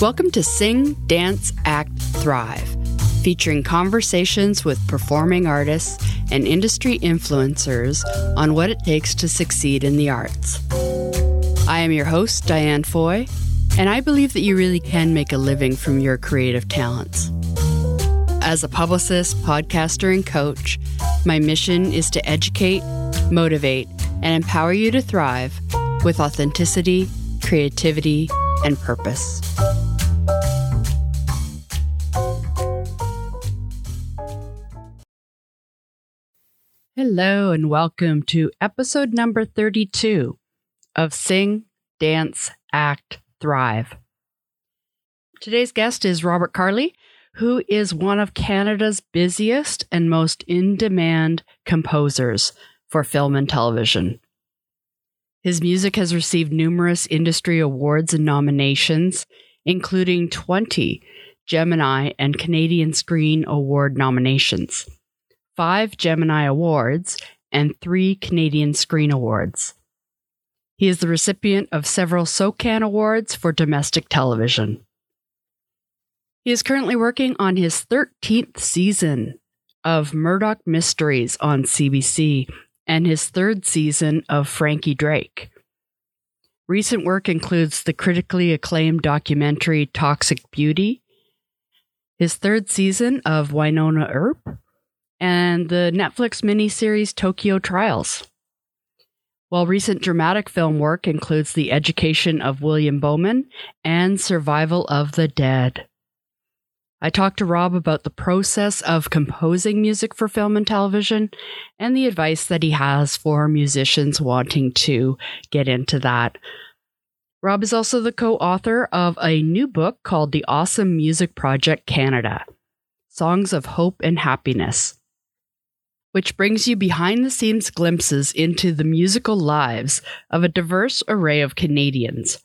Welcome to Sing, Dance, Act, Thrive, featuring conversations with performing artists and industry influencers on what it takes to succeed in the arts. I am your host, Diane Foy, and I believe that you really can make a living from your creative talents. As a publicist, podcaster, and coach, my mission is to educate, motivate, and empower you to thrive with authenticity, creativity, and purpose. Hello, and welcome to episode number 32 of Sing, Dance, Act, Thrive. Today's guest is Robert Carli, who is one of Canada's busiest and most in demand composers for film and television. His music has received numerous industry awards and nominations, including 20 Gemini and Canadian Screen Award nominations five Gemini Awards, and three Canadian Screen Awards. He is the recipient of several SOCAN Awards for domestic television. He is currently working on his 13th season of Murdoch Mysteries on CBC and his third season of Frankie Drake. Recent work includes the critically acclaimed documentary Toxic Beauty, his third season of Wynonna Earp, and the Netflix miniseries Tokyo Trials. While recent dramatic film work includes The Education of William Bowman and Survival of the Dead. I talked to Rob about the process of composing music for film and television and the advice that he has for musicians wanting to get into that. Rob is also the co author of a new book called The Awesome Music Project Canada Songs of Hope and Happiness which brings you behind the scenes glimpses into the musical lives of a diverse array of Canadians.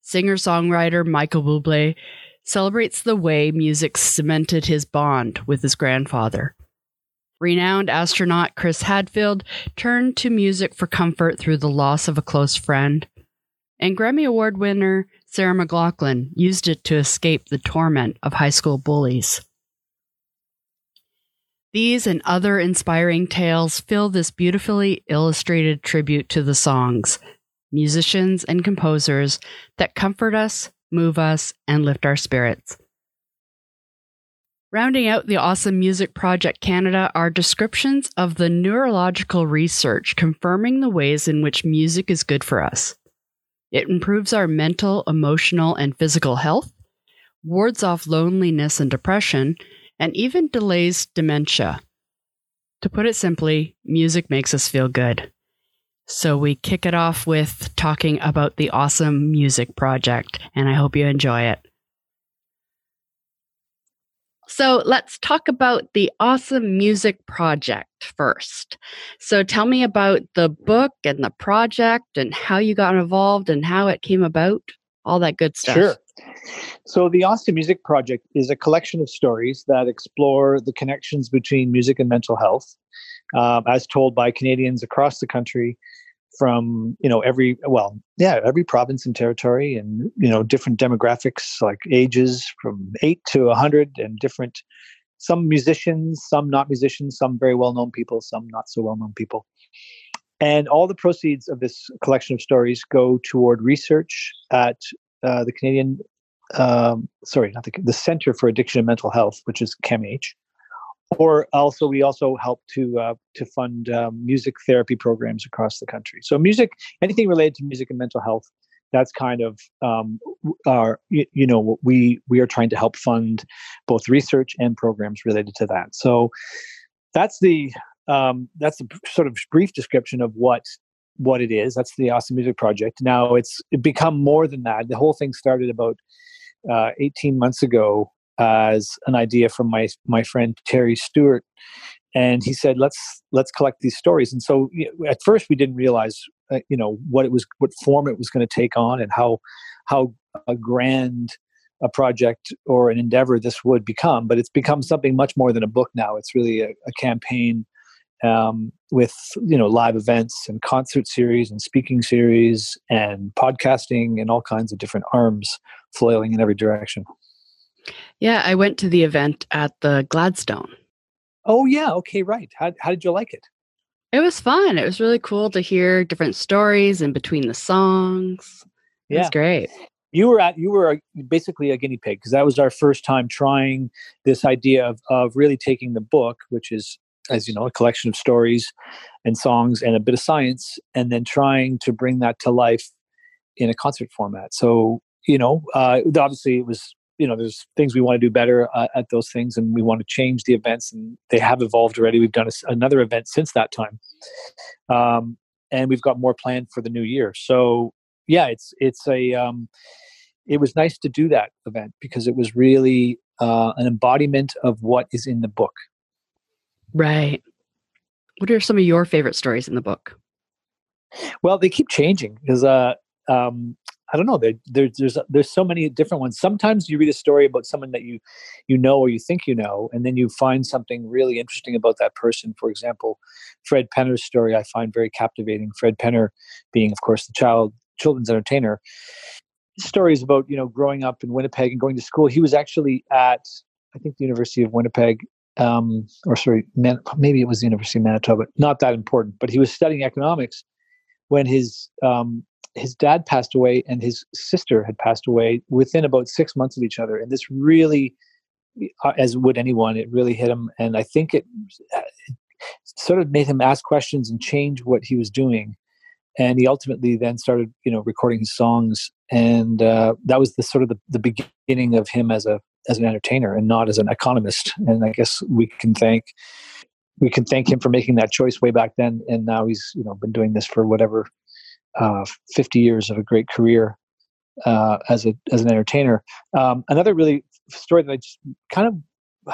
Singer songwriter Michael Bublé celebrates the way music cemented his bond with his grandfather. Renowned astronaut Chris Hadfield turned to music for comfort through the loss of a close friend. And Grammy Award winner Sarah McLachlan used it to escape the torment of high school bullies. These and other inspiring tales fill this beautifully illustrated tribute to the songs, musicians, and composers that comfort us, move us, and lift our spirits. Rounding out the Awesome Music Project Canada are descriptions of the neurological research confirming the ways in which music is good for us. It improves our mental, emotional, and physical health, wards off loneliness and depression, and even delays dementia. To put it simply, music makes us feel good. So we kick it off with talking about the awesome music project, and I hope you enjoy it. So let's talk about the awesome music project first. So tell me about the book and the project and how you got involved and how it came about, all that good stuff. Sure. So, the Awesome Music Project is a collection of stories that explore the connections between music and mental health, um, as told by Canadians across the country from you know every well yeah every province and territory and you know different demographics like ages from 8 to 100 and different some musicians some not musicians some very well known people some not so well known people and all the proceeds of this collection of stories go toward research at uh, the Canadian, um, sorry, not the, the Center for Addiction and Mental Health, which is CAMH. Or also, we also help to uh, to fund um, music therapy programs across the country. So, music, anything related to music and mental health, that's kind of um, our you, you know we we are trying to help fund both research and programs related to that. So, that's the um, that's a sort of brief description of what what it is. That's the Awesome Music Project. Now it's become more than that. The whole thing started about uh, 18 months ago as an idea from my my friend Terry Stewart, and he said, "Let's let's collect these stories." And so at first we didn't realize, uh, you know, what it was, what form it was going to take on, and how how a grand a project or an endeavor this would become. But it's become something much more than a book now. It's really a, a campaign um, with you know live events and concert series and speaking series and podcasting and all kinds of different arms flailing in every direction. Yeah, I went to the event at the Gladstone. Oh yeah, okay, right. How how did you like it? It was fun. It was really cool to hear different stories in between the songs. It yeah. was great. You were at you were basically a guinea pig because that was our first time trying this idea of of really taking the book, which is as you know a collection of stories and songs and a bit of science, and then trying to bring that to life in a concert format. So you know, uh, obviously it was you know there's things we want to do better uh, at those things and we want to change the events and they have evolved already. We've done a, another event since that time um, and we've got more planned for the new year. So yeah it's it's a um, it was nice to do that event because it was really uh, an embodiment of what is in the book right what are some of your favorite stories in the book well they keep changing because uh, um, I don't know. There, there, there's there's so many different ones. Sometimes you read a story about someone that you you know or you think you know, and then you find something really interesting about that person. For example, Fred Penner's story I find very captivating. Fred Penner, being of course the child children's entertainer, is about you know growing up in Winnipeg and going to school. He was actually at I think the University of Winnipeg, um, or sorry, Man- maybe it was the University of Manitoba. Not that important, but he was studying economics when his um, his dad passed away and his sister had passed away within about six months of each other. And this really, uh, as would anyone, it really hit him. And I think it, it sort of made him ask questions and change what he was doing. And he ultimately then started, you know, recording his songs, and uh, that was the sort of the, the beginning of him as a as an entertainer and not as an economist. And I guess we can thank we can thank him for making that choice way back then. And now he's you know been doing this for whatever uh, 50 years of a great career uh, as a as an entertainer. Um, another really story that I just kind of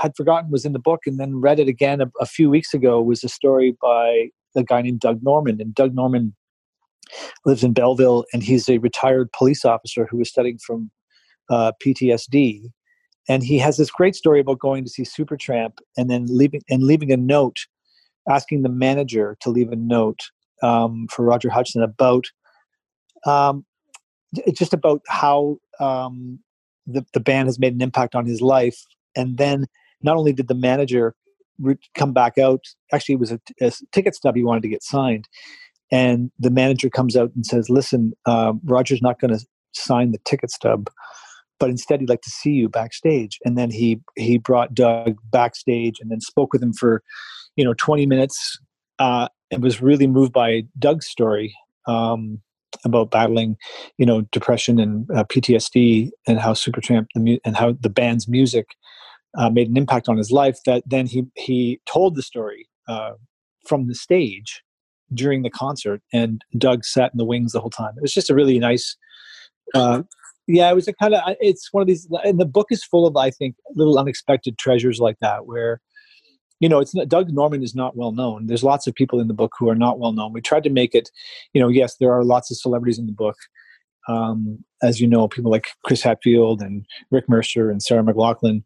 had forgotten was in the book, and then read it again a, a few weeks ago. Was a story by a guy named Doug Norman, and Doug Norman lives in Belleville, and he's a retired police officer who was studying from uh, PTSD. And he has this great story about going to see Supertramp and then leaving and leaving a note, asking the manager to leave a note um, for Roger Hodgson about um, just about how um, the, the band has made an impact on his life. And then not only did the manager re- come back out, actually, it was a, a, ticket stub he wanted to get signed. And the manager comes out and says, Listen, uh, Roger's not going to sign the ticket stub but instead he'd like to see you backstage and then he he brought doug backstage and then spoke with him for you know 20 minutes uh, and was really moved by Doug's story um, about battling, you know, depression and uh, PTSD, and how Supertramp the mu- and how the band's music uh, made an impact on his life. That then he he told the story uh, from the stage during the concert, and Doug sat in the wings the whole time. It was just a really nice. Uh, yeah, it was a kind of. It's one of these, and the book is full of, I think, little unexpected treasures like that, where you know, it's not, Doug Norman is not well known. There's lots of people in the book who are not well known. We tried to make it, you know, yes, there are lots of celebrities in the book. Um, as you know, people like Chris Hadfield and Rick Mercer and Sarah McLachlan.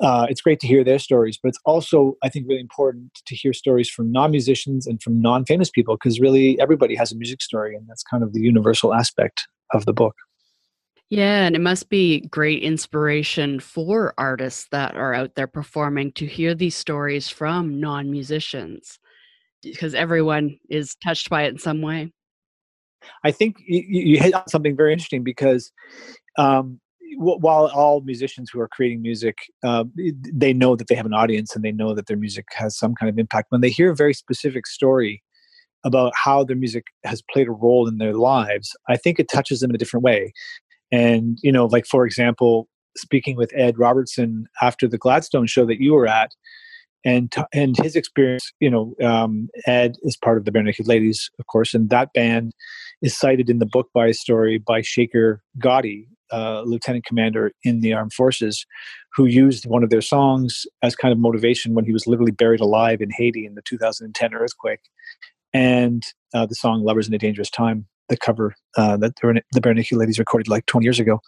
Uh, it's great to hear their stories, but it's also, I think, really important to hear stories from non musicians and from non famous people because really everybody has a music story, and that's kind of the universal aspect of the book. Yeah, and it must be great inspiration for artists that are out there performing to hear these stories from non musicians because everyone is touched by it in some way. I think you, you hit on something very interesting because um, while all musicians who are creating music, uh, they know that they have an audience and they know that their music has some kind of impact. When they hear a very specific story about how their music has played a role in their lives, I think it touches them in a different way. And, you know, like for example, speaking with Ed Robertson after the Gladstone show that you were at, and and his experience, you know, um, Ed is part of the Barenaked Ladies, of course, and that band is cited in the book by a story by Shaker Gotti, uh, lieutenant commander in the armed forces, who used one of their songs as kind of motivation when he was literally buried alive in Haiti in the 2010 earthquake, and uh, the song "Lovers in a Dangerous Time." the cover uh, that the, Barenaked Ladies recorded like 20 years ago.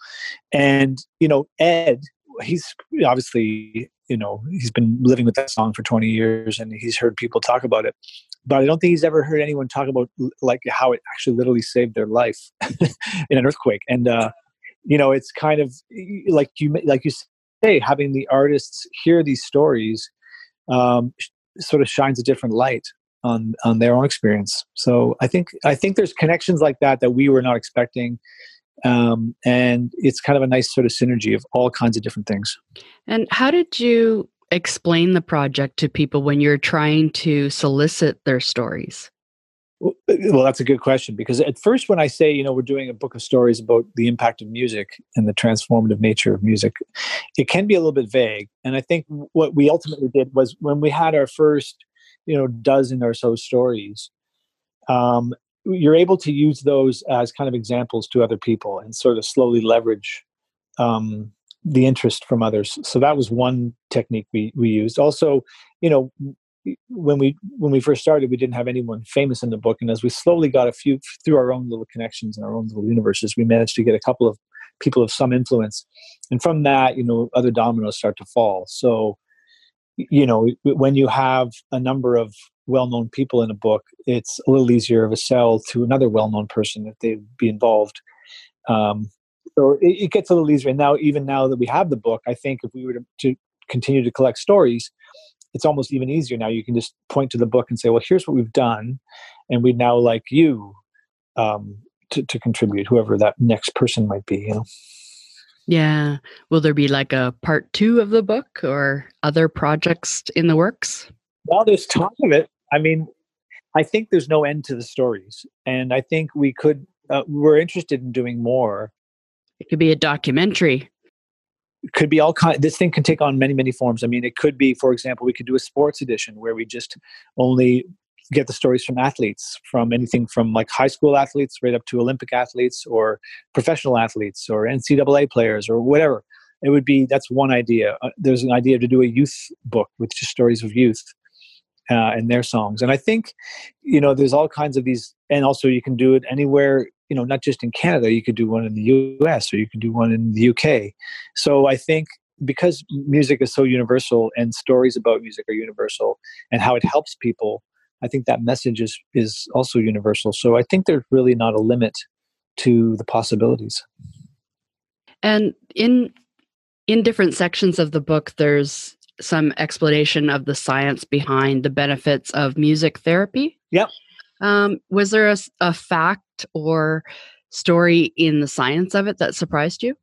And, you know, Ed he's obviously you know he's been living with that song for 20 years and he's heard people talk about it but i don't think he's ever heard anyone talk about like how it actually literally saved their life in an earthquake and uh you know it's kind of like you like you say having the artists hear these stories um sort of shines a different light on on their own experience so i think i think there's connections like that that we were not expecting um, and it's kind of a nice sort of synergy of all kinds of different things. And how did you explain the project to people when you're trying to solicit their stories? Uh, well, that's a good question because at first, when I say, you know, we're doing a book of stories about the impact of music and the transformative nature of music, it can be a little bit vague. And I think what we ultimately did was when we had our first, you know, dozen or so stories, um, you're able to use those as kind of examples to other people and sort of slowly leverage um, the interest from others. So that was one technique we we used. Also, you know, when we when we first started, we didn't have anyone famous in the book, and as we slowly got a few through our own little connections and our own little universes, we managed to get a couple of people of some influence, and from that, you know, other dominoes start to fall. So, you know, when you have a number of well-known people in a book, it's a little easier of a sell to another well-known person if they'd be involved. Um, so it, it, gets a little easier. And now, even now that we have the book, I think if we were to, to continue to collect stories, it's almost even easier now. You can just point to the book and say, "Well, here's what we've done," and we'd now like you um, to, to contribute, whoever that next person might be. You know. Yeah. Will there be like a part two of the book or other projects in the works? Well, there's talk of it. I mean, I think there's no end to the stories, and I think we could. Uh, we're interested in doing more. It could be a documentary. Could be all kind. This thing can take on many, many forms. I mean, it could be, for example, we could do a sports edition where we just only get the stories from athletes, from anything from like high school athletes right up to Olympic athletes or professional athletes or NCAA players or whatever. It would be that's one idea. Uh, there's an idea to do a youth book with just stories of youth uh, and their songs. And I think, you know, there's all kinds of these, and also you can do it anywhere, you know, not just in Canada, you could do one in the US or you could do one in the UK. So I think because music is so universal and stories about music are universal and how it helps people, I think that message is, is also universal. So I think there's really not a limit to the possibilities. And in in different sections of the book, there's some explanation of the science behind the benefits of music therapy. Yep. Um, was there a, a fact or story in the science of it that surprised you?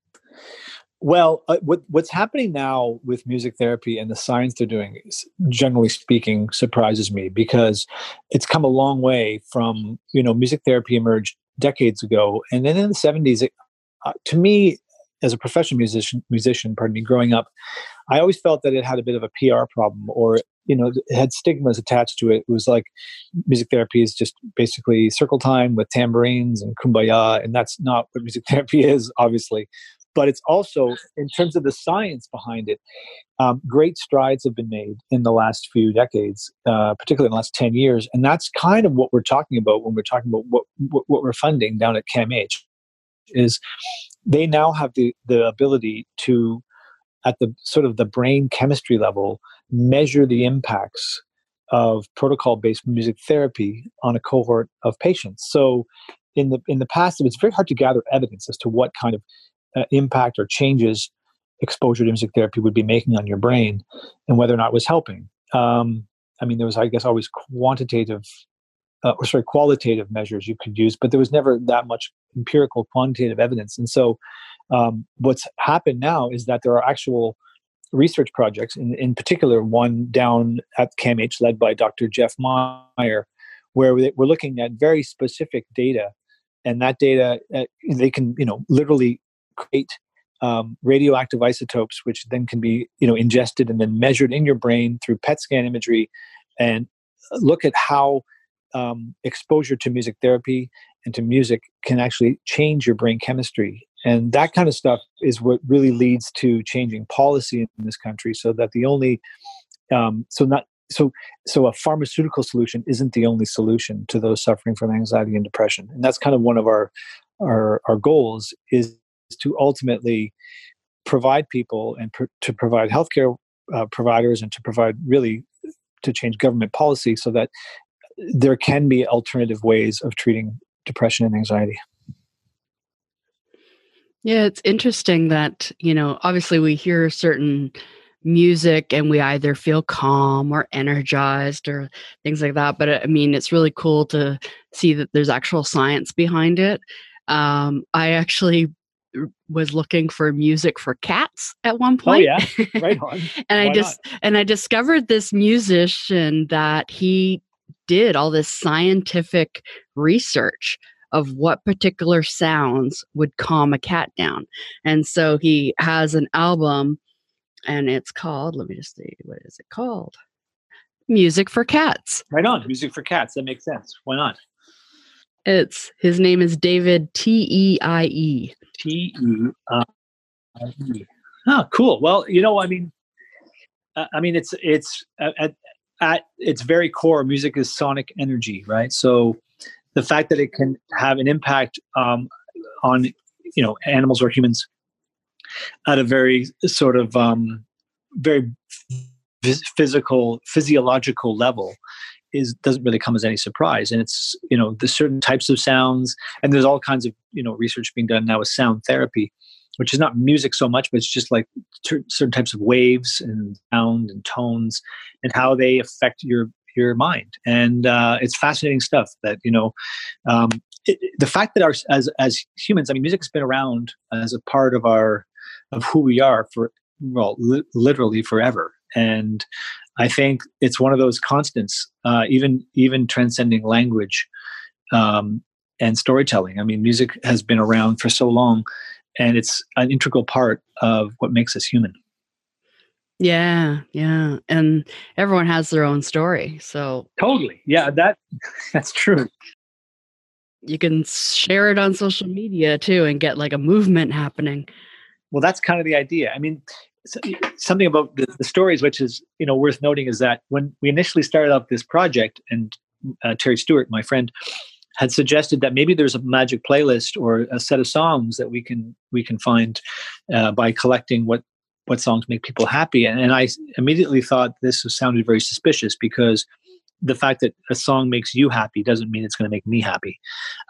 Well, uh, what, what's happening now with music therapy and the science they're doing, is, generally speaking, surprises me because it's come a long way from you know music therapy emerged decades ago, and then in the seventies, uh, to me, as a professional musician, musician, pardon me, growing up, I always felt that it had a bit of a PR problem, or you know, it had stigmas attached to it. It was like music therapy is just basically circle time with tambourines and kumbaya, and that's not what music therapy is, obviously. But it's also, in terms of the science behind it, um, great strides have been made in the last few decades, uh, particularly in the last 10 years. And that's kind of what we're talking about when we're talking about what, what, what we're funding down at CAMH is they now have the, the ability to at the sort of the brain chemistry level measure the impacts of protocol based music therapy on a cohort of patients. So in the in the past it was very hard to gather evidence as to what kind of uh, impact or changes exposure to music therapy would be making on your brain and whether or not it was helping. Um, i mean there was i guess always quantitative uh, or sorry, qualitative measures you could use, but there was never that much empirical quantitative evidence. And so, um, what's happened now is that there are actual research projects, in, in particular, one down at CAMH led by Dr. Jeff Meyer, where we're looking at very specific data, and that data uh, they can, you know, literally create um, radioactive isotopes, which then can be, you know, ingested and then measured in your brain through PET scan imagery, and look at how um, exposure to music therapy and to music can actually change your brain chemistry. And that kind of stuff is what really leads to changing policy in this country so that the only, um, so not, so so a pharmaceutical solution isn't the only solution to those suffering from anxiety and depression and that's kind of one of our our, our goals is to ultimately provide people and pr- to provide healthcare uh, providers and to provide really to change government policy so that there can be alternative ways of treating depression and anxiety. Yeah, it's interesting that, you know, obviously we hear certain music and we either feel calm or energized or things like that. But I mean, it's really cool to see that there's actual science behind it. Um, I actually was looking for music for cats at one point. Oh yeah, right on. and Why I just not? and I discovered this musician that he did all this scientific research of what particular sounds would calm a cat down. And so he has an album and it's called, let me just see, what is it called? Music for Cats. Right on, Music for Cats. That makes sense. Why not? It's his name is David T E I E. T E I E. Oh, cool. Well, you know, I mean, I mean, it's it's at, at its very core, music is sonic energy, right? So the fact that it can have an impact um, on you know animals or humans at a very sort of um, very physical physiological level is doesn't really come as any surprise and it's you know the certain types of sounds and there's all kinds of you know research being done now with sound therapy which is not music so much but it's just like certain types of waves and sound and tones and how they affect your your mind. And uh, it's fascinating stuff that you know um, it, the fact that our as as humans i mean music has been around as a part of our of who we are for well li- literally forever. And i think it's one of those constants uh, even even transcending language um, and storytelling. I mean music has been around for so long and it's an integral part of what makes us human. Yeah yeah and everyone has their own story so totally yeah that that's true. You can share it on social media too and get like a movement happening. Well that's kind of the idea. I mean something about the, the, stories which is you know worth noting is that when we initially started out this project and uh, terry stewart my friend had suggested that maybe there's a magic playlist or a set of songs that we can we can find uh, by collecting what what songs make people happy and, and i immediately thought this sounded very suspicious because the fact that a song makes you happy doesn't mean it's going to make me happy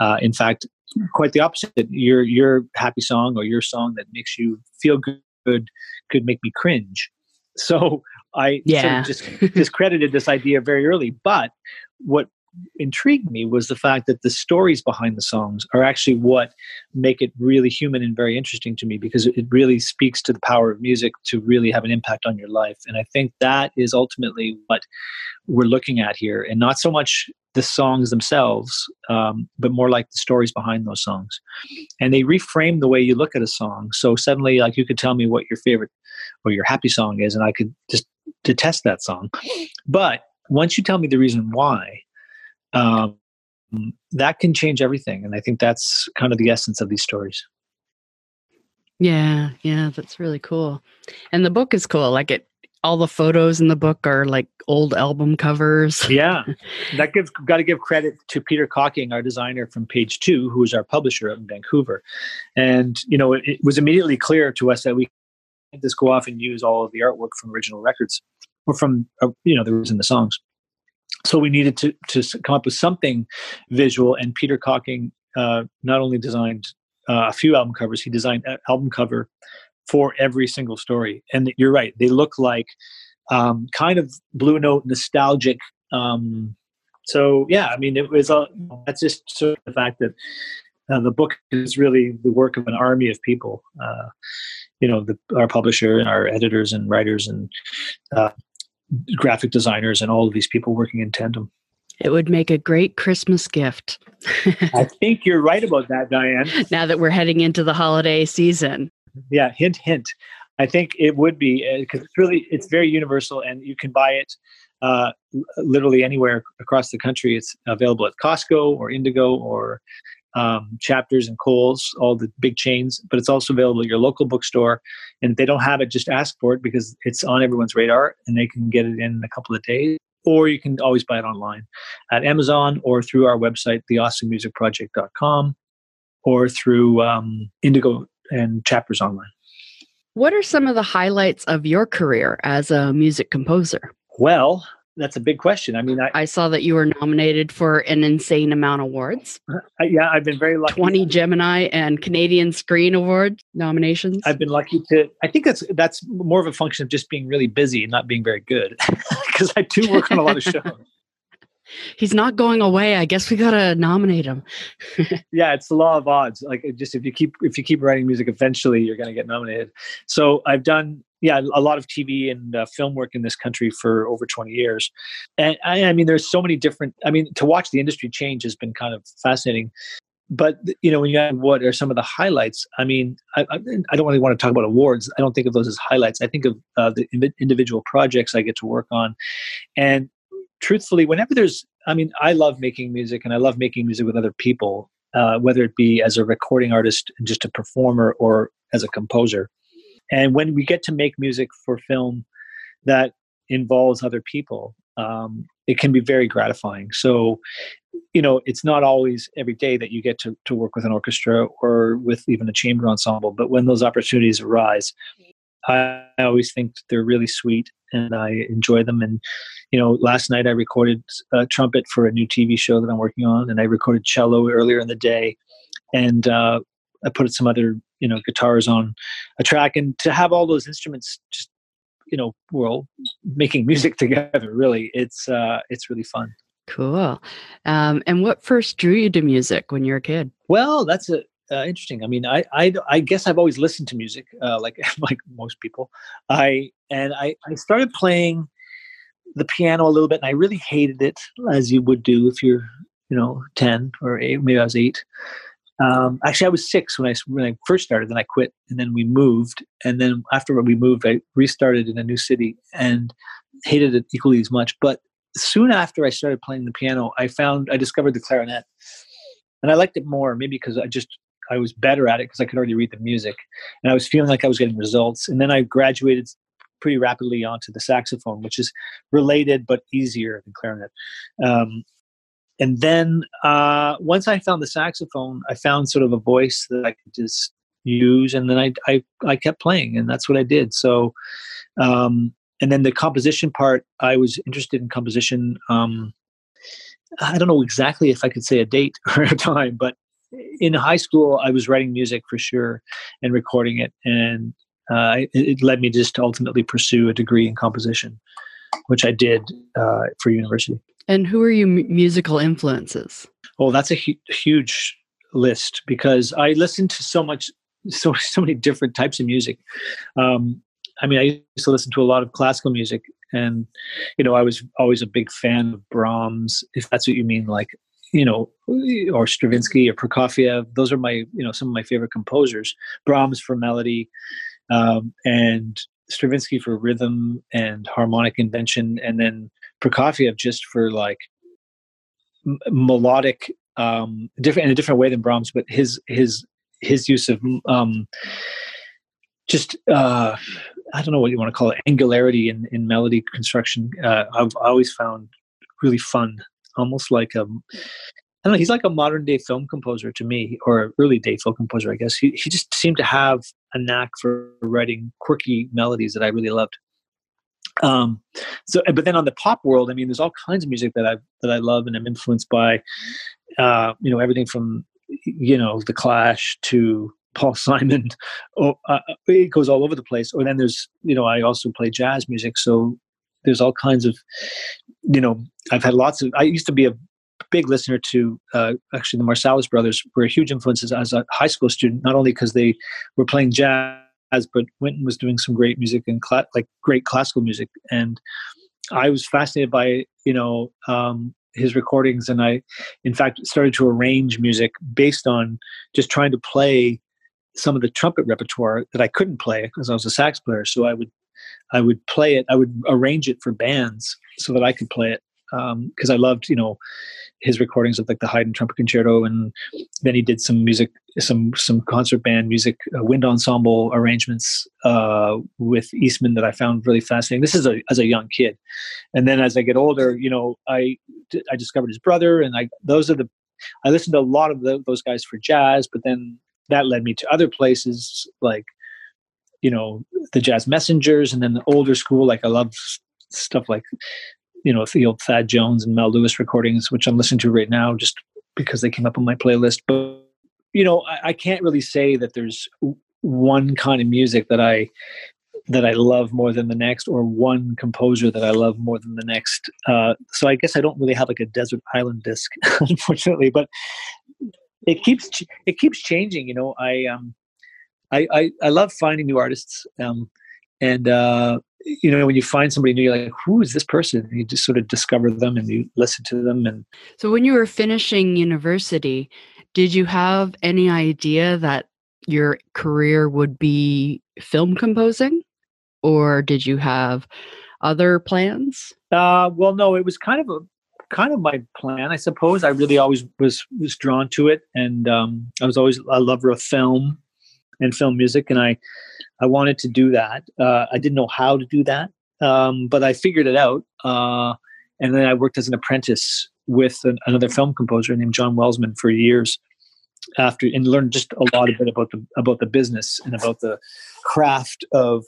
uh, in fact quite the opposite. Your your happy song or your song that makes you feel good could make me cringe. So I yeah. sort of just discredited this idea very early. But what intrigued me was the fact that the stories behind the songs are actually what make it really human and very interesting to me because it really speaks to the power of music to really have an impact on your life. And I think that is ultimately what we're looking at here, and not so much the songs themselves, um, but more like the stories behind those songs. And they reframe the way you look at a song. So suddenly, like you could tell me what your favorite or your happy song is, and I could just detest that song. But once you tell me the reason why, um, that can change everything. And I think that's kind of the essence of these stories. Yeah, yeah, that's really cool. And the book is cool. Like it all the photos in the book are like old album covers. yeah. That gives got to give credit to Peter Cocking, our designer from Page 2, who is our publisher up in Vancouver. And you know, it, it was immediately clear to us that we just go off and use all of the artwork from original records or from uh, you know, the was in the songs so we needed to to come up with something visual and peter cocking uh, not only designed uh, a few album covers he designed an album cover for every single story. And you're right they look like um, kind of blue note nostalgic um, so yeah i mean it was a that's just sort of the fact that uh, the book is really the work of an army of people uh, you know the, our publisher and our editors and writers and uh, graphic designers and all of these people working in tandem. It would make a great Christmas gift. I think you're right about that, Diane. Now that we're heading into the holiday season. Yeah, hint, hint. I think it would be because uh, it's really it's very universal, and you can buy it uh, literally anywhere across the country. It's available at Costco or Indigo or um, chapters and Coles, all the big chains, but it's also available at your local bookstore. And if they don't have it, just ask for it because it's on everyone's radar and they can get it in a couple of days. Or you can always buy it online at Amazon or through our website, theawesomemusicproject.com, or through um, Indigo and Chapters Online. What are some of the highlights of your career as a music composer? Well, that's a big question. I mean, I, I saw that you were nominated for an insane amount of awards. Uh, I, yeah, I've been very lucky. 20 Gemini and Canadian Screen Award nominations. I've been lucky to I think that's that's more of a function of just being really busy and not being very good. Because I do work on a lot of shows. He's not going away. I guess we gotta nominate him. yeah, it's the law of odds. Like just if you keep if you keep writing music, eventually you're gonna get nominated. So I've done yeah, a lot of TV and uh, film work in this country for over 20 years. And I, I, mean, there's so many different, I mean, to watch the industry change has been kind of fascinating. But, you know, when you add what are some of the highlights, I mean, I, I don't really want to talk about awards. I don't think of those as highlights. I think of uh, the individual projects I get to work on. And truthfully, whenever there's, I mean, I love making music and I love making music with other people, uh, whether it be as a recording artist and just a performer or as a composer. And when we get to make music for film that involves other people, um, it can be very gratifying. So, you know, it's not always every day that you get to, to work with an orchestra or with even a chamber ensemble, but when those opportunities arise, I, always think they're really sweet and I enjoy them. And, you know, last night I recorded a trumpet for a new TV show that I'm working on, and I recorded cello earlier in the day. And uh, I put some other you know guitars on a track, and to have all those instruments just you know well making music together really it's uh it's really fun cool um and what first drew you to music when you were a kid well that's a uh, interesting. I mean, I, I I guess I've always listened to music, uh, like like most people. I and I I started playing the piano a little bit, and I really hated it, as you would do if you're you know ten or eight. Maybe I was eight, um, actually, I was six when I when I first started. Then I quit, and then we moved. And then after we moved, I restarted in a new city and hated it equally as much. But soon after I started playing the piano, I found I discovered the clarinet, and I liked it more. Maybe because I just I was better at it because I could already read the music, and I was feeling like I was getting results. And then I graduated pretty rapidly onto the saxophone, which is related but easier than clarinet. Um, and then uh, once I found the saxophone, I found sort of a voice that I could just use, and then I I, I kept playing, and that's what I did. So, um, and then the composition part, I was interested in composition. Um, I don't know exactly if I could say a date or a time, but in high school, I was writing music for sure and recording it, and uh, it, it, led me just to ultimately pursue a degree in composition, which I did uh, for university. And who are your m- musical influences? Oh, that's a hu- huge list because I listen to so much, so so many different types of music. Um, I mean, I used to listen to a lot of classical music, and you know, I was always a big fan of Brahms, if that's what you mean, like you know, or Stravinsky or Prokofiev. Those are my, you know, some of my favorite composers. Brahms for melody, um, and Stravinsky for rhythm and harmonic invention, and then Prokofiev just for like m- melodic, um, different in a different way than Brahms, but his his his use of um, just uh, I don't know what you want to call it angularity in, in melody construction. Uh, I've always found really fun, almost like a I don't know. He's like a modern day film composer to me, or early day film composer, I guess. He he just seemed to have a knack for writing quirky melodies that I really loved. Um, so, but then on the pop world, I mean, there's all kinds of music that I that I love and I'm influenced by. Uh, you know, everything from you know the Clash to Paul Simon. Oh, uh, it goes all over the place. Or then there's you know I also play jazz music, so there's all kinds of you know I've had lots of. I used to be a big listener to uh, actually the Marsalis brothers were huge influences as a high school student, not only because they were playing jazz but Wynton was doing some great music and like great classical music, and I was fascinated by you know um, his recordings, and I, in fact, started to arrange music based on just trying to play some of the trumpet repertoire that I couldn't play because I was a sax player. So I would I would play it. I would arrange it for bands so that I could play it because um, I loved you know his recordings of like the Haydn trumpet concerto, and then he did some music, some some concert band music, uh, wind ensemble arrangements uh, with Eastman that I found really fascinating. This is a, as a young kid, and then as I get older, you know, I I discovered his brother, and I those are the I listened to a lot of the, those guys for jazz, but then that led me to other places like you know the jazz messengers and then the older school like i love stuff like you know the old thad jones and mel lewis recordings which i'm listening to right now just because they came up on my playlist but you know I, I can't really say that there's one kind of music that i that I love more than the next, or one composer that I love more than the next. Uh, so I guess I don't really have like a desert island disc, unfortunately. But it keeps it keeps changing. You know, I um, I, I, I love finding new artists. Um, and, uh, you know, when you find somebody new, you're like, who is this person? And you just sort of discover them and you listen to them. And so when you were finishing university, did you have any idea that your career would be film composing? Or did you have other plans? Uh, well, no, it was kind of a kind of my plan, I suppose. I really always was was drawn to it, and um, I was always a lover of film and film music, and I I wanted to do that. Uh, I didn't know how to do that, um, but I figured it out. Uh, and then I worked as an apprentice with an, another film composer named John Welsman for years after, and learned just a lot of bit about the about the business and about the craft of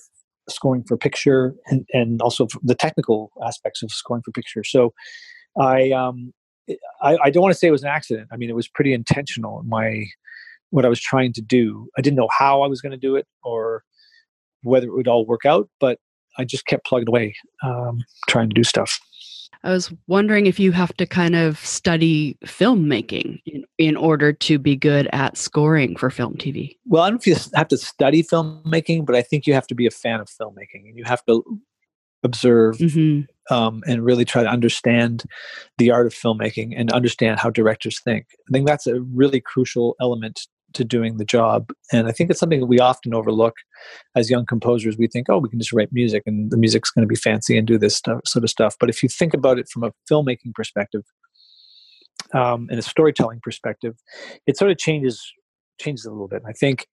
scoring for picture and, and also the technical aspects of scoring for picture. So I um, I, I, don't want to say it was an accident. I mean, it was pretty intentional. My what I was trying to do. I didn't know how I was going to do it or whether it would all work out, but I just kept plugging away, um, trying to do stuff. I was wondering if you have to kind of study filmmaking in, in order to be good at scoring for film TV. Well, I don't know if you have to study filmmaking, but I think you have to be a fan of filmmaking and you have to observe mm-hmm. um, and really try to understand the art of filmmaking and understand how directors think. I think that's a really crucial element to doing the job. And I think it's something that we often overlook as young composers. We think, oh, we can just write music and the music's going to be fancy and do this stuff, sort of stuff. But if you think about it from a filmmaking perspective um, and a storytelling perspective, it sort of changes changes a little bit. I think,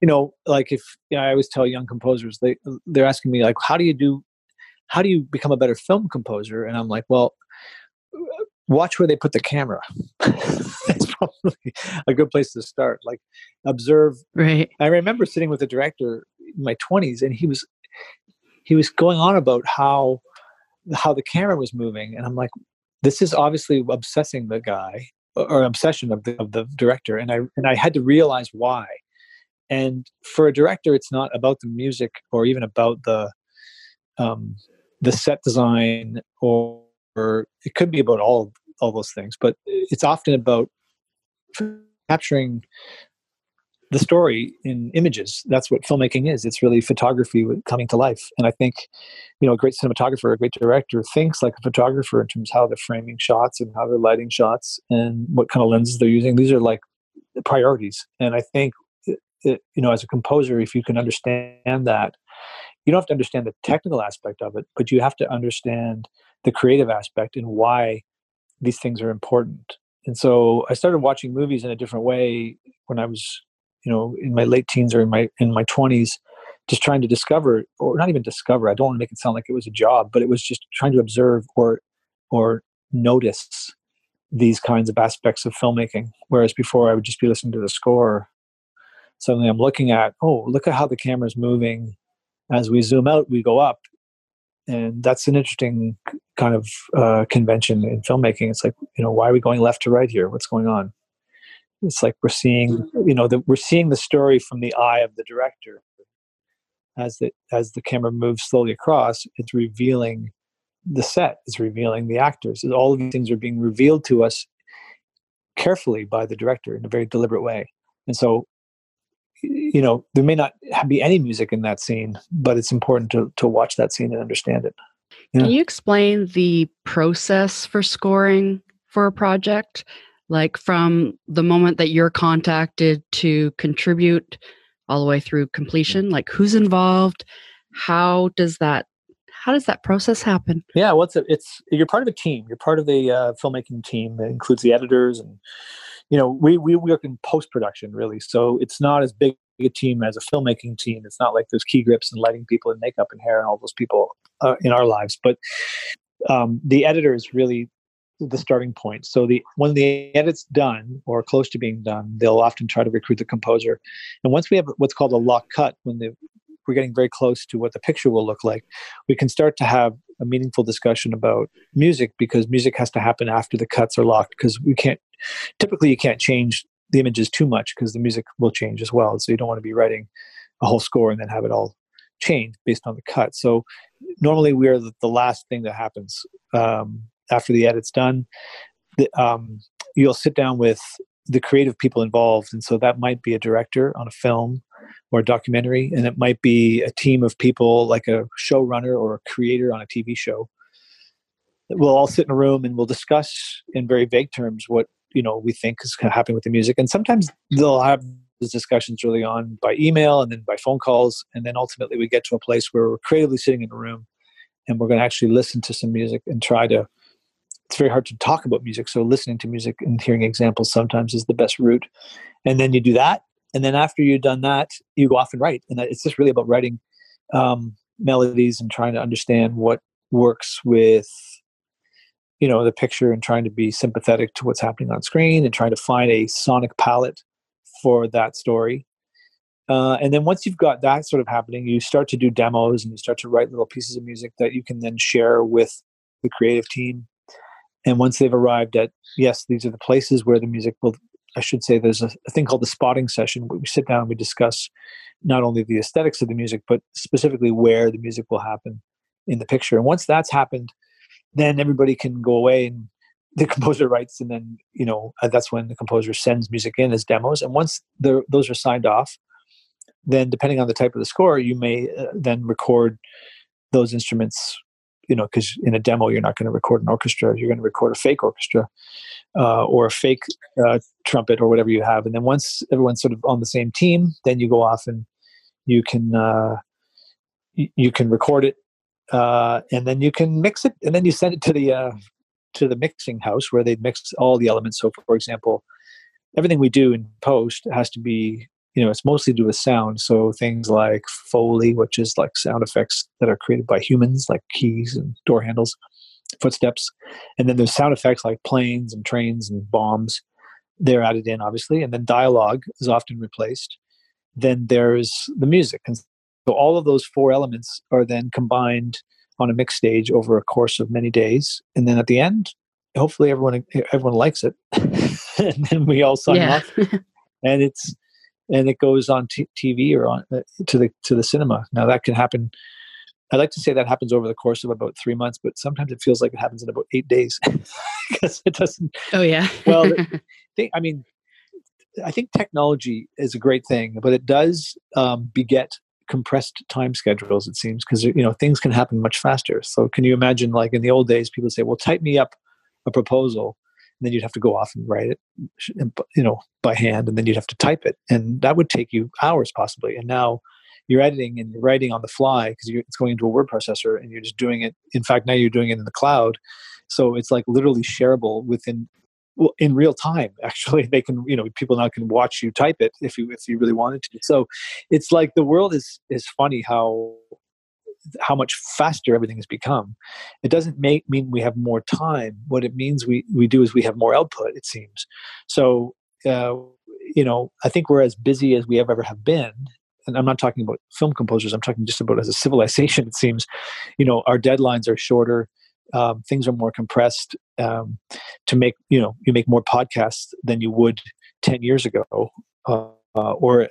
you know, like if you know, I always tell young composers, they they're asking me like, how do you do, how do you become a better film composer? And I'm like, well, watch where they put the camera. Probably a good place to start. Like observe. Right. I remember sitting with a director in my twenties, and he was he was going on about how how the camera was moving, and I'm like, this is obviously obsessing the guy or obsession of the of the director, and I and I had to realize why. And for a director, it's not about the music or even about the um, the set design or or it could be about all all those things but it's often about capturing the story in images. That's what filmmaking is. It's really photography coming to life. And i think you know a great cinematographer a great director thinks like a photographer in terms of how they're framing shots and how they're lighting shots and what kind of lenses they're using. These are like priorities. And i think it, it, you know as a composer if you can understand that you don't have to understand the technical aspect of it but you have to understand the creative aspect and why these things are important. And so I started watching movies in a different way when I was, you know, in my late teens or in my in my twenties, just trying to discover, or not even discover. I don't want to make it sound like it was a job, but it was just trying to observe or or notice these kinds of aspects of filmmaking. Whereas before, I would just be listening to the score. Suddenly, I'm looking at, oh, look at how the camera's moving. As we zoom out, we go up, and that's an interesting kind of uh, convention in filmmaking. It's like you know why are we going left to right here? What's going on? It's like we're seeing you know that we're seeing the story from the eye of the director. As the as the camera moves slowly across, it's revealing the set. It's revealing the actors. All of these things are being revealed to us carefully by the director in a very deliberate way. And so you know there may not be any music in that scene but it's important to to watch that scene and understand it. Yeah. can you explain the process for scoring for a project? Like from the moment that you're contacted to contribute all the way through completion like who's involved? How does that how does that process happen? Yeah what's well, it it's you're part of a team. You're part of the uh, filmmaking team that includes the editors and you know, we, we work in post production really. So it's not as big a team as a filmmaking team. It's not like there's key grips and lighting people and makeup and hair and all those people uh, in our lives. But um, the editor is really the starting point. So the when the edit's done or close to being done, they'll often try to recruit the composer. And once we have what's called a lock cut, when the we're getting very close to what the picture will look like, we can start to have a meaningful discussion about music because music has to happen after the cuts are locked because we can't typically you can't change the images too much because the music will change as well. So you don't want to be writing a whole score and then have it all change based on the cut. So normally we are the, the last thing that happens um, after the edit's done. The, um, you'll sit down with the creative people involved, and so that might be a director on a film or a documentary, and it might be a team of people like a showrunner or a creator on a TV show. We'll all sit in a room and we'll discuss in very vague terms what you know we think is happening with the music, and sometimes they'll have those discussions early on by email and then by phone calls, and then ultimately we get to a place where we're creatively sitting in a room and we're going to actually listen to some music and try to it's very hard to talk about music so listening to music and hearing examples sometimes is the best route. And then you do that and then after you've done that you go off and write. And it's just really about writing um, melodies and trying to understand what works with you know the picture and trying to be sympathetic to what's happening on screen and trying to find a sonic palette for that story. Uh, and then once you've got that sort of happening you start to do demos and you start to write little pieces of music that you can then share with the creative team and once they've arrived at yes these are the places where the music will i should say there's a, a thing called the spotting session where we sit down and we discuss not only the aesthetics of the music but specifically where the music will happen in the picture. And once that's happened then everybody can go away and the composer writes and then you know uh, that's when the composer sends music in as demos. And once those are signed off then depending on the type of the score you may uh, then record those instruments you know because in a demo you're not going to record an orchestra you're going to record a fake orchestra uh, or a fake uh, trumpet or whatever you have. And then once everyone's sort of on the same team then you go off and you can uh, you can record it uh, and then you can mix it and then you send it to the uh, to the mixing house where they mix all the elements. So for example everything we do in post has to be you know, it's mostly to do with sound. So things like Foley, which is like sound effects that are created by humans, like keys and door handles, footsteps. And then there's sound effects like planes and trains and bombs. They're added in, obviously. And then dialogue is often replaced. Then there's the music. And so all of those four elements are then combined on a mix stage over a course of many days. And then at the end, hopefully everyone everyone likes it. and then we all sign yeah. off. and it's and it goes on t- TV or on uh, to the to the cinema. Now that can happen. I like to say that happens over the course of about three months, but sometimes it feels like it happens in about eight days because it doesn't. Oh yeah. well, they, I mean, I think technology is a great thing, but it does um, beget compressed time schedules. It seems because you know things can happen much faster. So can you imagine, like in the old days, people say, "Well, type me up a proposal," then you'd have to go off and write it you know by hand and then you'd have to type it. And that would take you hours possibly. And now you're editing and you're writing on the fly because it's going into a word processor and you're just doing it in fact now you're doing it in the cloud. So it's like literally shareable within well, in real time actually. They can you know people now can watch you type it if you if you really wanted to. So it's like the world is is funny how how much faster everything has become. It doesn't make mean we have more time. What it means we we do is we have more output. It seems so. Uh, you know, I think we're as busy as we ever have been. And I'm not talking about film composers. I'm talking just about as a civilization. It seems, you know, our deadlines are shorter. Um, things are more compressed. Um, to make you know, you make more podcasts than you would ten years ago. Uh, uh, or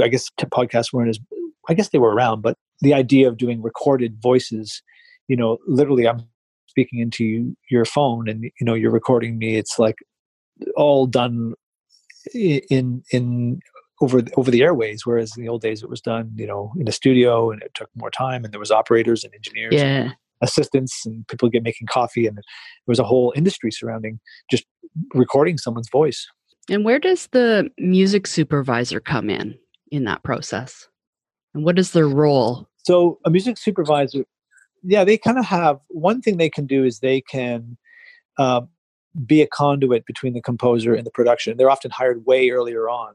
I guess podcasts weren't as I guess they were around, but the idea of doing recorded voices, you know, literally I'm speaking into your phone and you know you're recording me. It's like all done in in over over the airways whereas in the old days it was done you know in a studio and it took more time and there was operators and engineers yeah. and assistants and people get making coffee and there was a whole industry surrounding just recording someone's voice and where does the music supervisor come in in that process and what is their role? So, a music supervisor, yeah, they kind of have one thing they can do is they can uh, be a conduit between the composer and the production. They're often hired way earlier on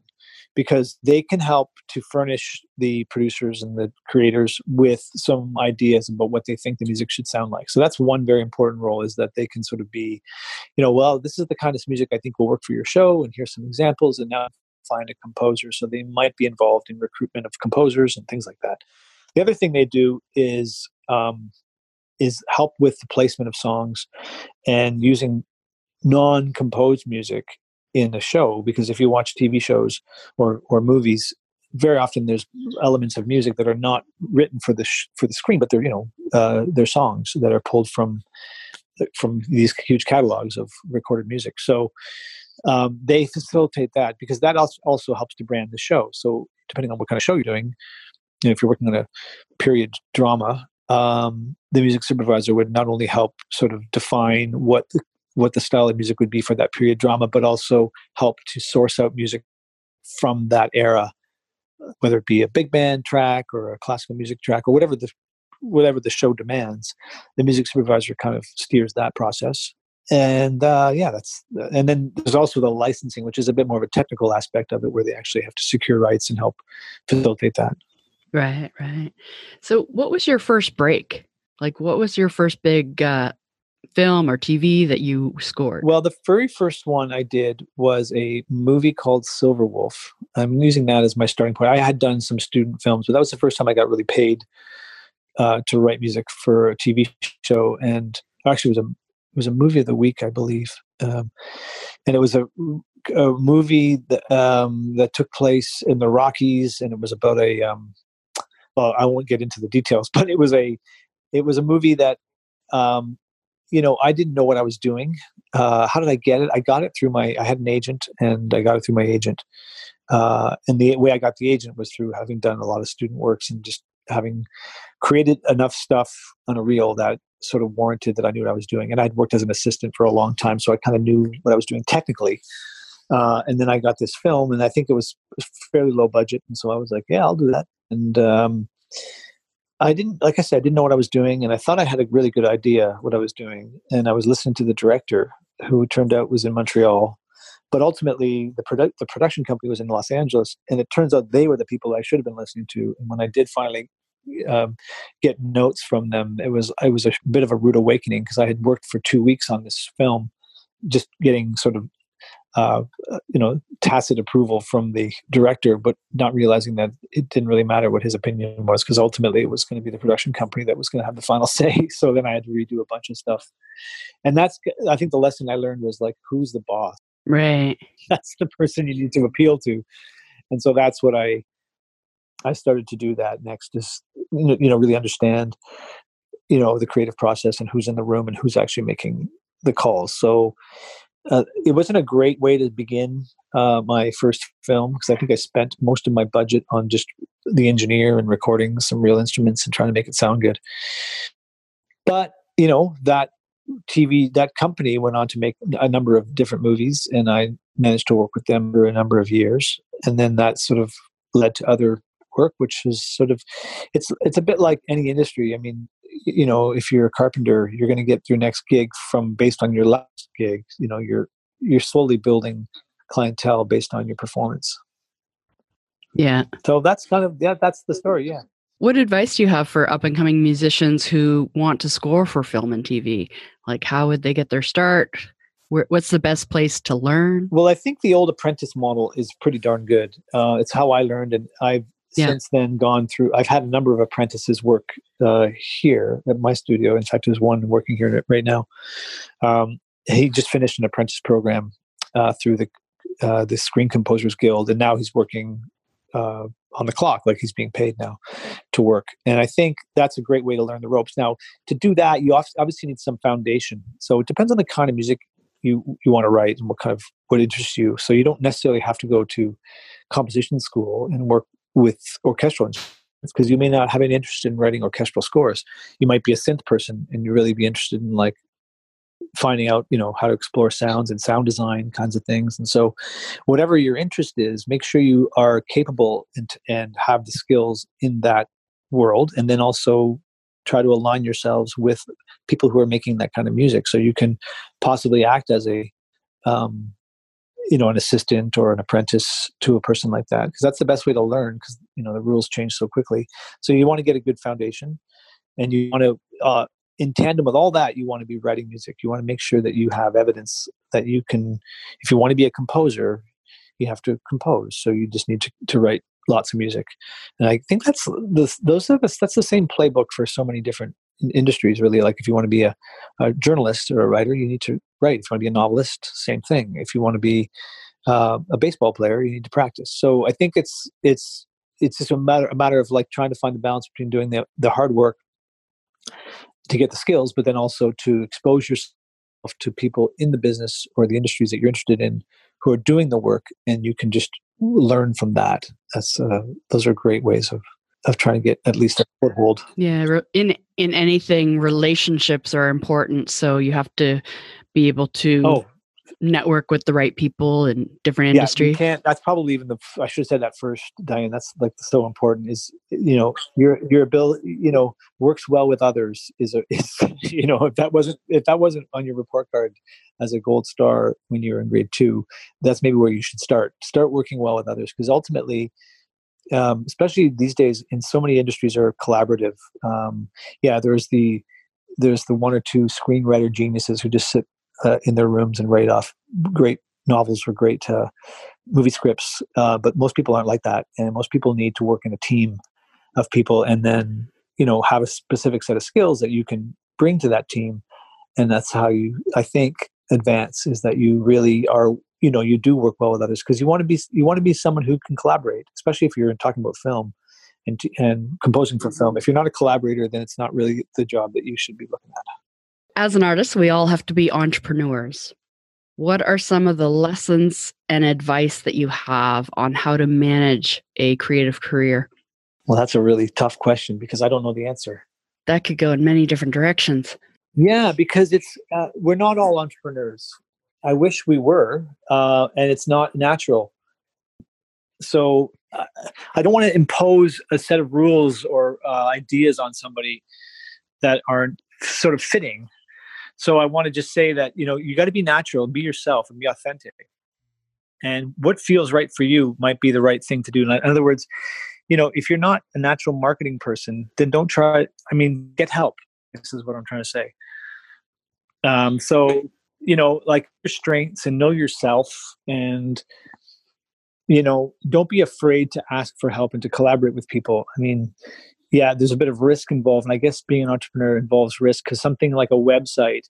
because they can help to furnish the producers and the creators with some ideas about what they think the music should sound like. So that's one very important role is that they can sort of be, you know, well, this is the kind of music I think will work for your show, and here's some examples, and now find a composer. So they might be involved in recruitment of composers and things like that. The other thing they do is um, is help with the placement of songs and using non-composed music in a show because if you watch TV shows or or movies very often there's elements of music that are not written for the sh- for the screen but they're you know uh, they're songs that are pulled from from these huge catalogs of recorded music so um, they facilitate that because that also, helps to brand the show so depending on what kind of show you're doing you know, if you're working on a period drama um, the music supervisor would not only help sort of define what the, what the style of music would be for that period drama, but also help to source out music from that era, whether it be a big band track or a classical music track or whatever the whatever the show demands. The music supervisor kind of steers that process. And uh, yeah, that's and then there's also the licensing, which is a bit more of a technical aspect of it, where they actually have to secure rights and help facilitate that. Right, right. So, what was your first break? Like, what was your first big uh, film or TV that you scored? Well, the very first one I did was a movie called Silver Wolf. I'm using that as my starting point. I had done some student films, but that was the first time I got really paid uh, to write music for a TV show. And actually, it was a it was a movie of the week, I believe, um, and it was a, a movie that um, that took place in the Rockies, and it was about a um, well, I won't get into the details, but it was a it was a movie that um, you know I didn't know what I was doing. Uh, how did I get it? I got it through my I had an agent, and I got it through my agent. Uh, and the way I got the agent was through having done a lot of student works and just having created enough stuff on a reel that sort of warranted that I knew what I was doing. And I'd worked as an assistant for a long time, so I kind of knew what I was doing technically. Uh, and then I got this film, and I think it was fairly low budget, and so I was like, "Yeah, I'll do that." and um, I didn't, like I said, I didn't know what I was doing, and I thought I had a really good idea what I was doing, and I was listening to the director, who turned out was in Montreal, but ultimately the produ- the production company was in Los Angeles, and it turns out they were the people I should have been listening to. And when I did finally um, get notes from them, it was it was a bit of a rude awakening because I had worked for two weeks on this film, just getting sort of uh, you know tacit approval from the director, but not realizing that it didn't really matter what his opinion was because ultimately it was going to be the production company that was going to have the final say. So then I had to redo a bunch of stuff, and that's I think the lesson I learned was like who's the boss? Right. That's the person you need to appeal to, and so that's what I I started to do that next is you know really understand you know the creative process and who's in the room and who's actually making the calls. So uh, it wasn't a great way to begin uh, my first film because I think I spent most of my budget on just the engineer and recording some real instruments and trying to make it sound good. But you know that TV that company went on to make a number of different movies, and I managed to work with them for a number of years, and then that sort of led to other work, which is sort of it's it's a bit like any industry. I mean, you know if you're a carpenter you're going to get your next gig from based on your last gig. You know you're you're slowly building clientele based on your performance. Yeah. So that's kind of yeah that's the story yeah. What advice do you have for up and coming musicians who want to score for film and tv like how would they get their start? What's the best place to learn? Well i think the old apprentice model is pretty darn good. Uh, it's how i learned and i've yeah. since then gone through i've had a number of apprentices work uh, here at my studio. In fact there's one working here right now. Um, he just finished an apprentice program uh, through the uh, the screen composers guild and now he's working uh, on the clock like he's being paid now to work. And i think that's a great way to learn the ropes. Now to do that you obviously need some foundation. So it depends on the kind of music you you want to write and what kind of what interests you. So you don't necessarily have to go to composition school and work with orchestral instruments because you may not have any interest in writing orchestral scores. You might be a synth person and you really be interested in like finding out, you know, how to explore sounds and sound design kinds of things. And so, whatever your interest is, make sure you are capable and, and have the skills in that world, and then also try to align yourselves with people who are making that kind of music, so you can possibly act as a um, you know an assistant or an apprentice to a person like that because that's the best way to learn because you know the rules change so quickly so you want to get a good foundation and you want to uh, in tandem with all that you want to be writing music you want to make sure that you have evidence that you can if you want to be a composer you have to compose so you just need to, to write lots of music. And I think that's the, those are the, that's the same playbook for so many different industries. Really, like if you want to be a, a journalist or a writer, you need to write. If you want to be a novelist, same thing. If you want to be uh, a baseball player, you need to practice. So I think it's it's it's just a matter a matter of like trying to find the balance between doing the the hard work to get the skills, but then also to expose yourself to people in the business or the industries that you're interested in who are doing the work, and you can just learn from that. That's uh, those are great ways of of trying to get at least a foothold. Yeah, in in anything, relationships are important. So you have to be able to oh, network with the right people in different yeah, industries. You can't. That's probably even the. I should have said that first, Diane. That's like so important. Is you know your your ability. You know works well with others is a is you know if that wasn't if that wasn't on your report card as a gold star when you were in grade two, that's maybe where you should start. Start working well with others because ultimately. Um, especially these days, in so many industries are collaborative. Um, yeah, there's the there's the one or two screenwriter geniuses who just sit uh, in their rooms and write off great novels or great uh, movie scripts. Uh, but most people aren't like that, and most people need to work in a team of people, and then you know have a specific set of skills that you can bring to that team, and that's how you, I think, advance. Is that you really are, you know, you do work well with others because you want to be you want to be someone who can collaborate, especially if you're talking about film. And, and composing for film. If you're not a collaborator, then it's not really the job that you should be looking at as an artist, we all have to be entrepreneurs. What are some of the lessons and advice that you have on how to manage a creative career? Well, that's a really tough question because I don't know the answer. That could go in many different directions. Yeah, because it's uh, we're not all entrepreneurs. I wish we were, uh, and it's not natural. So uh, I don't want to impose a set of rules or uh, ideas on somebody that aren't sort of fitting so I want to just say that, you know, you got to be natural and be yourself and be authentic. And what feels right for you might be the right thing to do. In other words, you know, if you're not a natural marketing person, then don't try. I mean, get help. This is what I'm trying to say. Um, so, you know, like your strengths and know yourself and, you know, don't be afraid to ask for help and to collaborate with people. I mean, yeah, there's a bit of risk involved. And I guess being an entrepreneur involves risk because something like a website,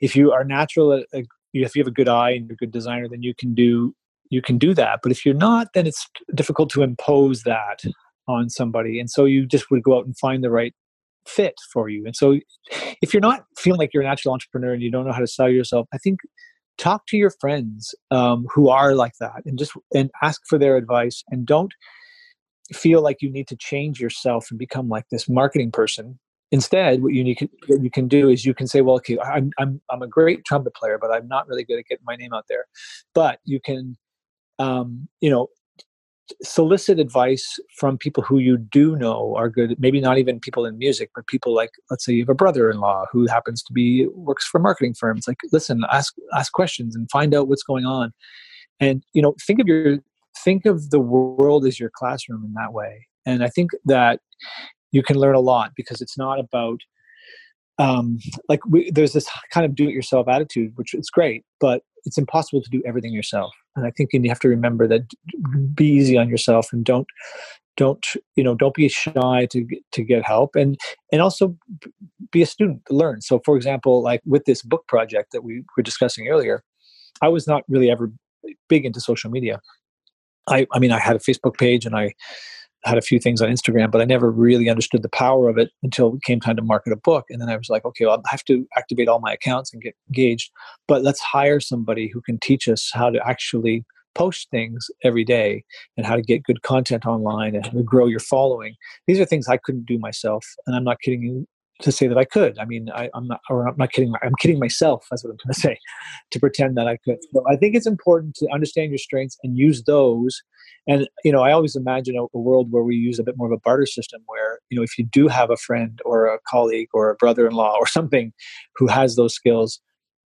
if you are natural, at a, if you have a good eye and you're a good designer, then you can do you can do that. But if you're not, then it's difficult to impose that on somebody. And so you just would go out and find the right fit for you. And so if you're not feeling like you're a natural entrepreneur and you don't know how to sell yourself, I think talk to your friends um, who are like that and just and ask for their advice and don't feel like you need to change yourself and become like this marketing person. Instead, what you need what you can do is you can say, "Well, okay, I'm I'm I'm a great trumpet player, but I'm not really good at getting my name out there." But you can, um, you know, solicit advice from people who you do know are good. Maybe not even people in music, but people like, let's say, you have a brother-in-law who happens to be works for marketing firms. Like, listen, ask ask questions and find out what's going on, and you know, think of your think of the world as your classroom in that way. And I think that you can learn a lot because it's not about um, like we, there's this kind of do-it-yourself attitude, which is great, but it's impossible to do everything yourself. And I think you have to remember that be easy on yourself and don't don't you know don't be shy to to get help and and also be a student learn. So, for example, like with this book project that we were discussing earlier, I was not really ever big into social media. I, I mean, I had a Facebook page and I had a few things on Instagram, but I never really understood the power of it until it came time to market a book. And then I was like, okay, well, I have to activate all my accounts and get engaged, but let's hire somebody who can teach us how to actually post things every day and how to get good content online and grow your following. These are things I couldn't do myself. And I'm not kidding you to say that I could. I mean, I, am not, or I'm not kidding. I'm kidding myself. That's what I'm going to say, to pretend that I could. So I think it's important to understand your strengths and use those. And you know, I always imagine a, a, world where we use a bit more of a barter system, where you know, if you do have a friend or a colleague or a brother-in-law or something who has those skills,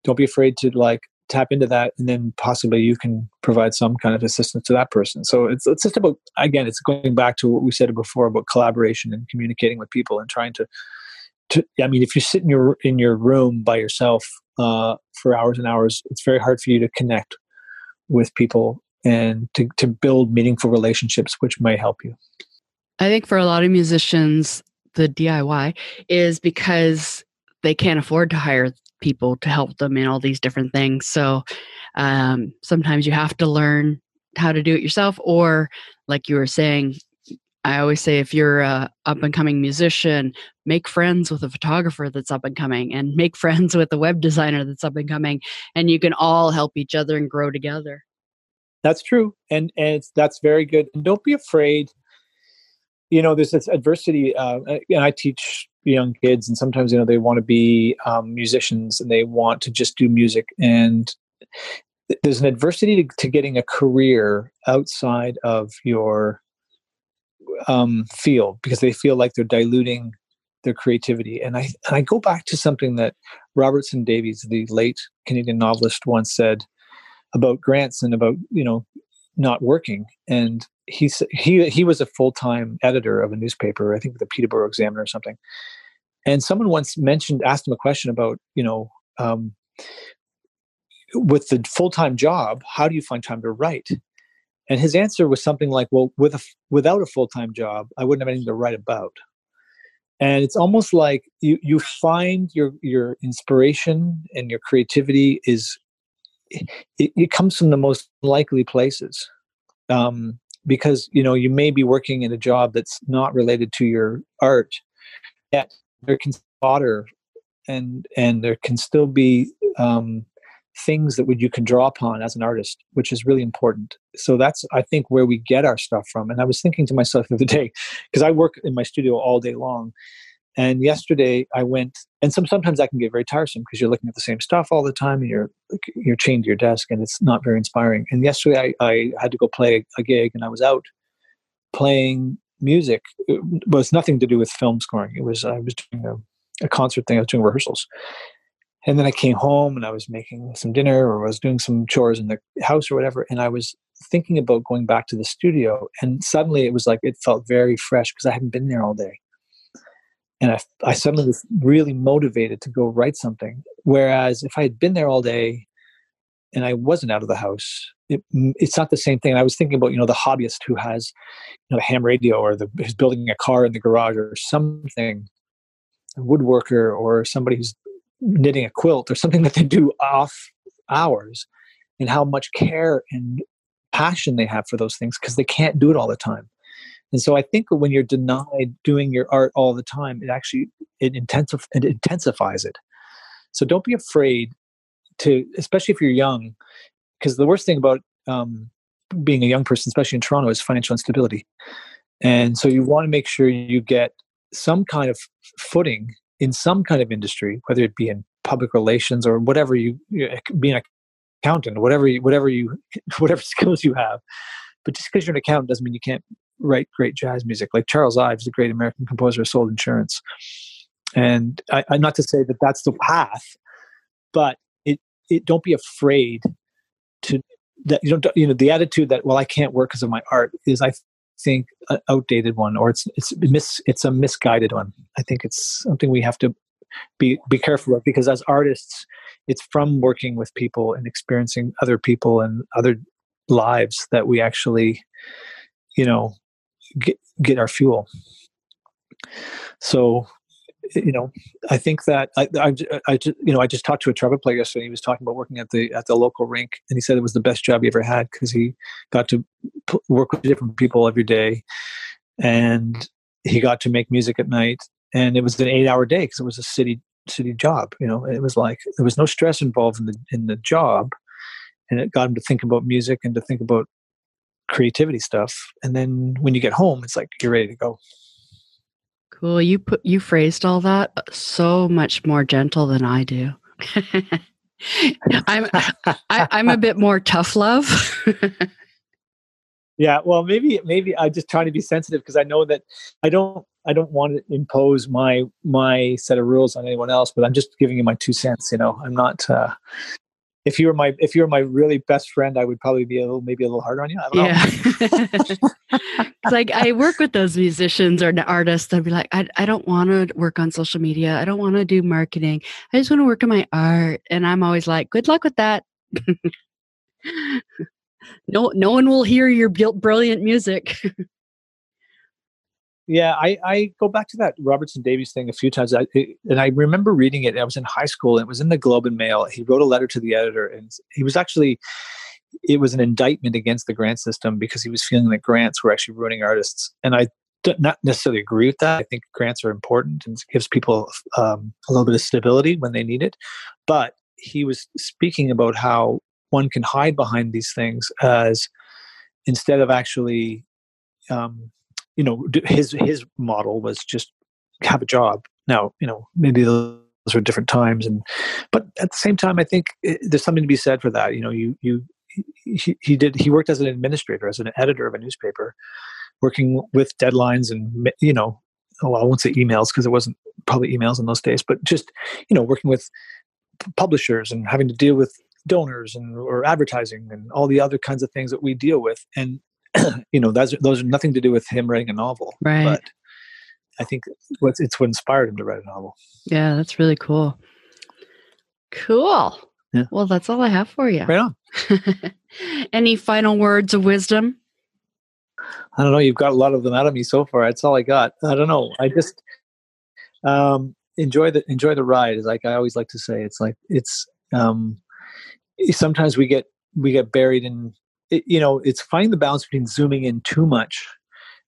don't be afraid to like tap into that, and then possibly you can provide some kind of assistance to that person. So it's it's just about again, it's going back to what we said before about collaboration and communicating with people and trying to to, I mean, if you sit in your in your room by yourself uh, for hours and hours, it's very hard for you to connect with people and to, to build meaningful relationships which might help you. I think for a lot of musicians the diy is because they can't afford to hire people to help them in all these different things. So um, sometimes you have to learn how to do it yourself or like you were saying I always say if you're a up and coming musician, make friends with a photographer that's up and coming and make friends with a web designer that's up and coming and you can all help each other and grow together. That's true. And and that's very good. And don't be afraid. You know, there's this adversity uh, and I teach young kids and sometimes you know they want to be um, musicians and they want to just do music and there's an adversity to, to getting a career outside of your um, field because they feel like they're diluting their creativity. And I and I go back to something that Robertson Davies, the late Canadian novelist, once said about grants and about you know not working. And he he he was a full time editor of a newspaper, I think the Peterborough Examiner or something. And someone once mentioned, asked him a question about you know. Um, with the full-time job how do you find time to write and his answer was something like, "Well, with a, without a full time job, I wouldn't have anything to write about." And it's almost like you you find your your inspiration and your creativity is it, it comes from the most likely places, um, because you know you may be working in a job that's not related to your art, yet there can fodder and and there can still be um, things that would you can draw upon as an artist, which is really important. So that's I think where we get our stuff from. And I was thinking to myself the other day because I work in my studio all day long. And yesterday I went, and some sometimes that can get very tiresome because you're looking at the same stuff all the time, and you're you're chained to your desk, and it's not very inspiring. And yesterday I, I had to go play a gig, and I was out playing music. It was nothing to do with film scoring. It was I was doing a, a concert thing. I was doing rehearsals, and then I came home and I was making some dinner or I was doing some chores in the house or whatever. And I was thinking about going back to the studio. And suddenly it was like, it felt very fresh because I hadn't been there all day. And I, I suddenly was really motivated to go write something. Whereas if I had been there all day and I wasn't out of the house, it, mm, it's not the same thing. I was thinking about, you know, the hobbyist who has, you know, a ham radio or the, who's building a car in the garage or something, a woodworker or somebody who's knitting a quilt or something that they do off hours and how much care and passion they have for those things because they can't do it all the time. And so i think when you're denied doing your art all the time it actually it, intensif- it intensifies it. So don't be afraid to especially if you're young because the worst thing about um, being a young person especially in toronto is financial instability. And so you want to make sure you get some kind of footing in some kind of industry, whether it be in public relations or whatever you, you be an accountant, whatever you, whatever you, whatever skills you have. But just because you're an accountant doesn't mean you can't write great jazz music. Like Charles Ives, the great American composer, sold insurance. And I, I not to say that that's the path, but it, it don't be afraid to that you don't you know the attitude that well I can't work because of my art is I think an outdated one or it's it's mis it's a misguided one. I think it's something we have to be be careful of because as artists it's from working with people and experiencing other people and other lives that we actually you know get get our fuel. So you know, I think that I, I, I, just, you know, I just talked to a trumpet player yesterday. He was talking about working at the at the local rink, and he said it was the best job he ever had because he got to p- work with different people every day, and he got to make music at night. And it was an eight-hour day because it was a city city job. You know, it was like there was no stress involved in the in the job, and it got him to think about music and to think about creativity stuff. And then when you get home, it's like you're ready to go. Cool. You put you phrased all that so much more gentle than I do. I'm I, I'm a bit more tough love. yeah, well, maybe maybe I'm just trying to be sensitive because I know that I don't I don't want to impose my my set of rules on anyone else, but I'm just giving you my two cents. You know, I'm not uh, if you were my if you were my really best friend, I would probably be a little maybe a little harder on you. Yeah. like I work with those musicians or artists. I'd be like, I I don't want to work on social media. I don't want to do marketing. I just want to work on my art. And I'm always like, good luck with that. no, no one will hear your brilliant music. yeah, I, I go back to that Robertson Davies thing a few times. I, and I remember reading it. I was in high school and it was in the Globe and Mail. He wrote a letter to the editor and he was actually, it was an indictment against the grant system because he was feeling that grants were actually ruining artists. And I do not necessarily agree with that. I think grants are important and gives people um, a little bit of stability when they need it. But he was speaking about how one can hide behind these things as instead of actually, um, you know, his his model was just have a job. Now, you know, maybe those are different times, and but at the same time, I think it, there's something to be said for that. You know, you you he, he did he worked as an administrator, as an editor of a newspaper working with deadlines and you know oh, I won't say emails because it wasn't probably emails in those days, but just you know working with publishers and having to deal with donors and or advertising and all the other kinds of things that we deal with and you know those those are nothing to do with him writing a novel right but i think what's it's what inspired him to write a novel yeah that's really cool cool yeah. well that's all i have for you right on any final words of wisdom I don't know. You've got a lot of them out of me so far. That's all I got. I don't know. I just um, enjoy the enjoy the ride. Is like I always like to say. It's like it's um, sometimes we get we get buried in. It, you know, it's finding the balance between zooming in too much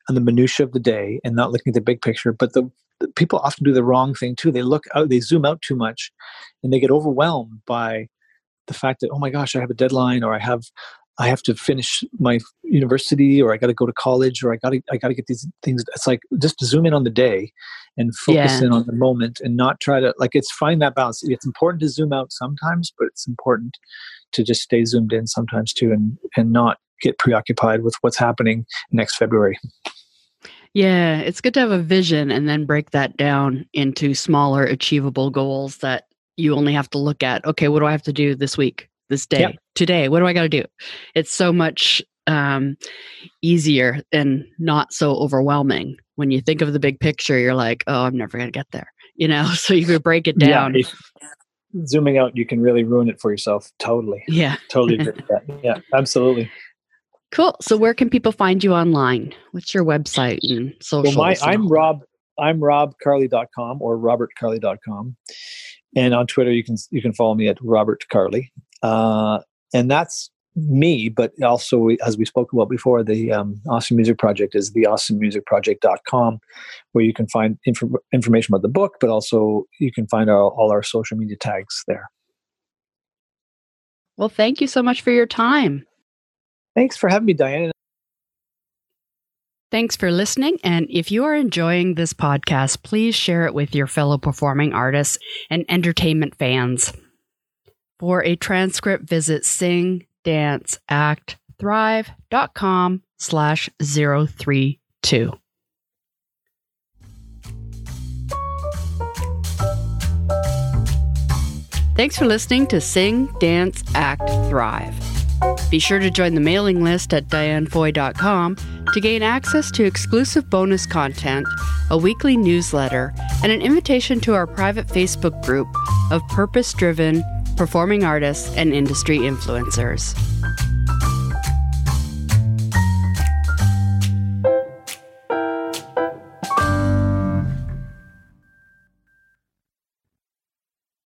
on the minutia of the day and not looking at the big picture. But the, the people often do the wrong thing too. They look out. They zoom out too much, and they get overwhelmed by the fact that oh my gosh, I have a deadline or I have I have to finish my university or I got to go to college or I got to I got to get these things it's like just zoom in on the day and focus yeah. in on the moment and not try to like it's find that balance it's important to zoom out sometimes but it's important to just stay zoomed in sometimes too and and not get preoccupied with what's happening next February yeah it's good to have a vision and then break that down into smaller achievable goals that you only have to look at okay what do I have to do this week this day, yep. today. What do I got to do? It's so much um, easier and not so overwhelming. When you think of the big picture, you're like, oh, I'm never going to get there. You know, so you could break it down. Yeah, zooming out, you can really ruin it for yourself. Totally. Yeah. Totally. yeah, absolutely. Cool. So where can people find you online? What's your website and social? Well, my, I'm Rob. I'm robcarli.com or robertcarli.com. And on Twitter, you can you can follow me at Robert Carli. Uh, and that's me, but also, as we spoke about before, the um, Awesome Music Project is the awesomemusicproject.com, where you can find inf- information about the book, but also you can find our, all our social media tags there. Well, thank you so much for your time. Thanks for having me, Diane. Thanks for listening. And if you are enjoying this podcast, please share it with your fellow performing artists and entertainment fans. For a transcript, visit sing, dance, act, thrive.com slash 032. Thanks for listening to Sing, Dance, Act, Thrive. Be sure to join the mailing list at dianefoy.com to gain access to exclusive bonus content, a weekly newsletter, and an invitation to our private Facebook group of purpose driven performing artists, and industry influencers.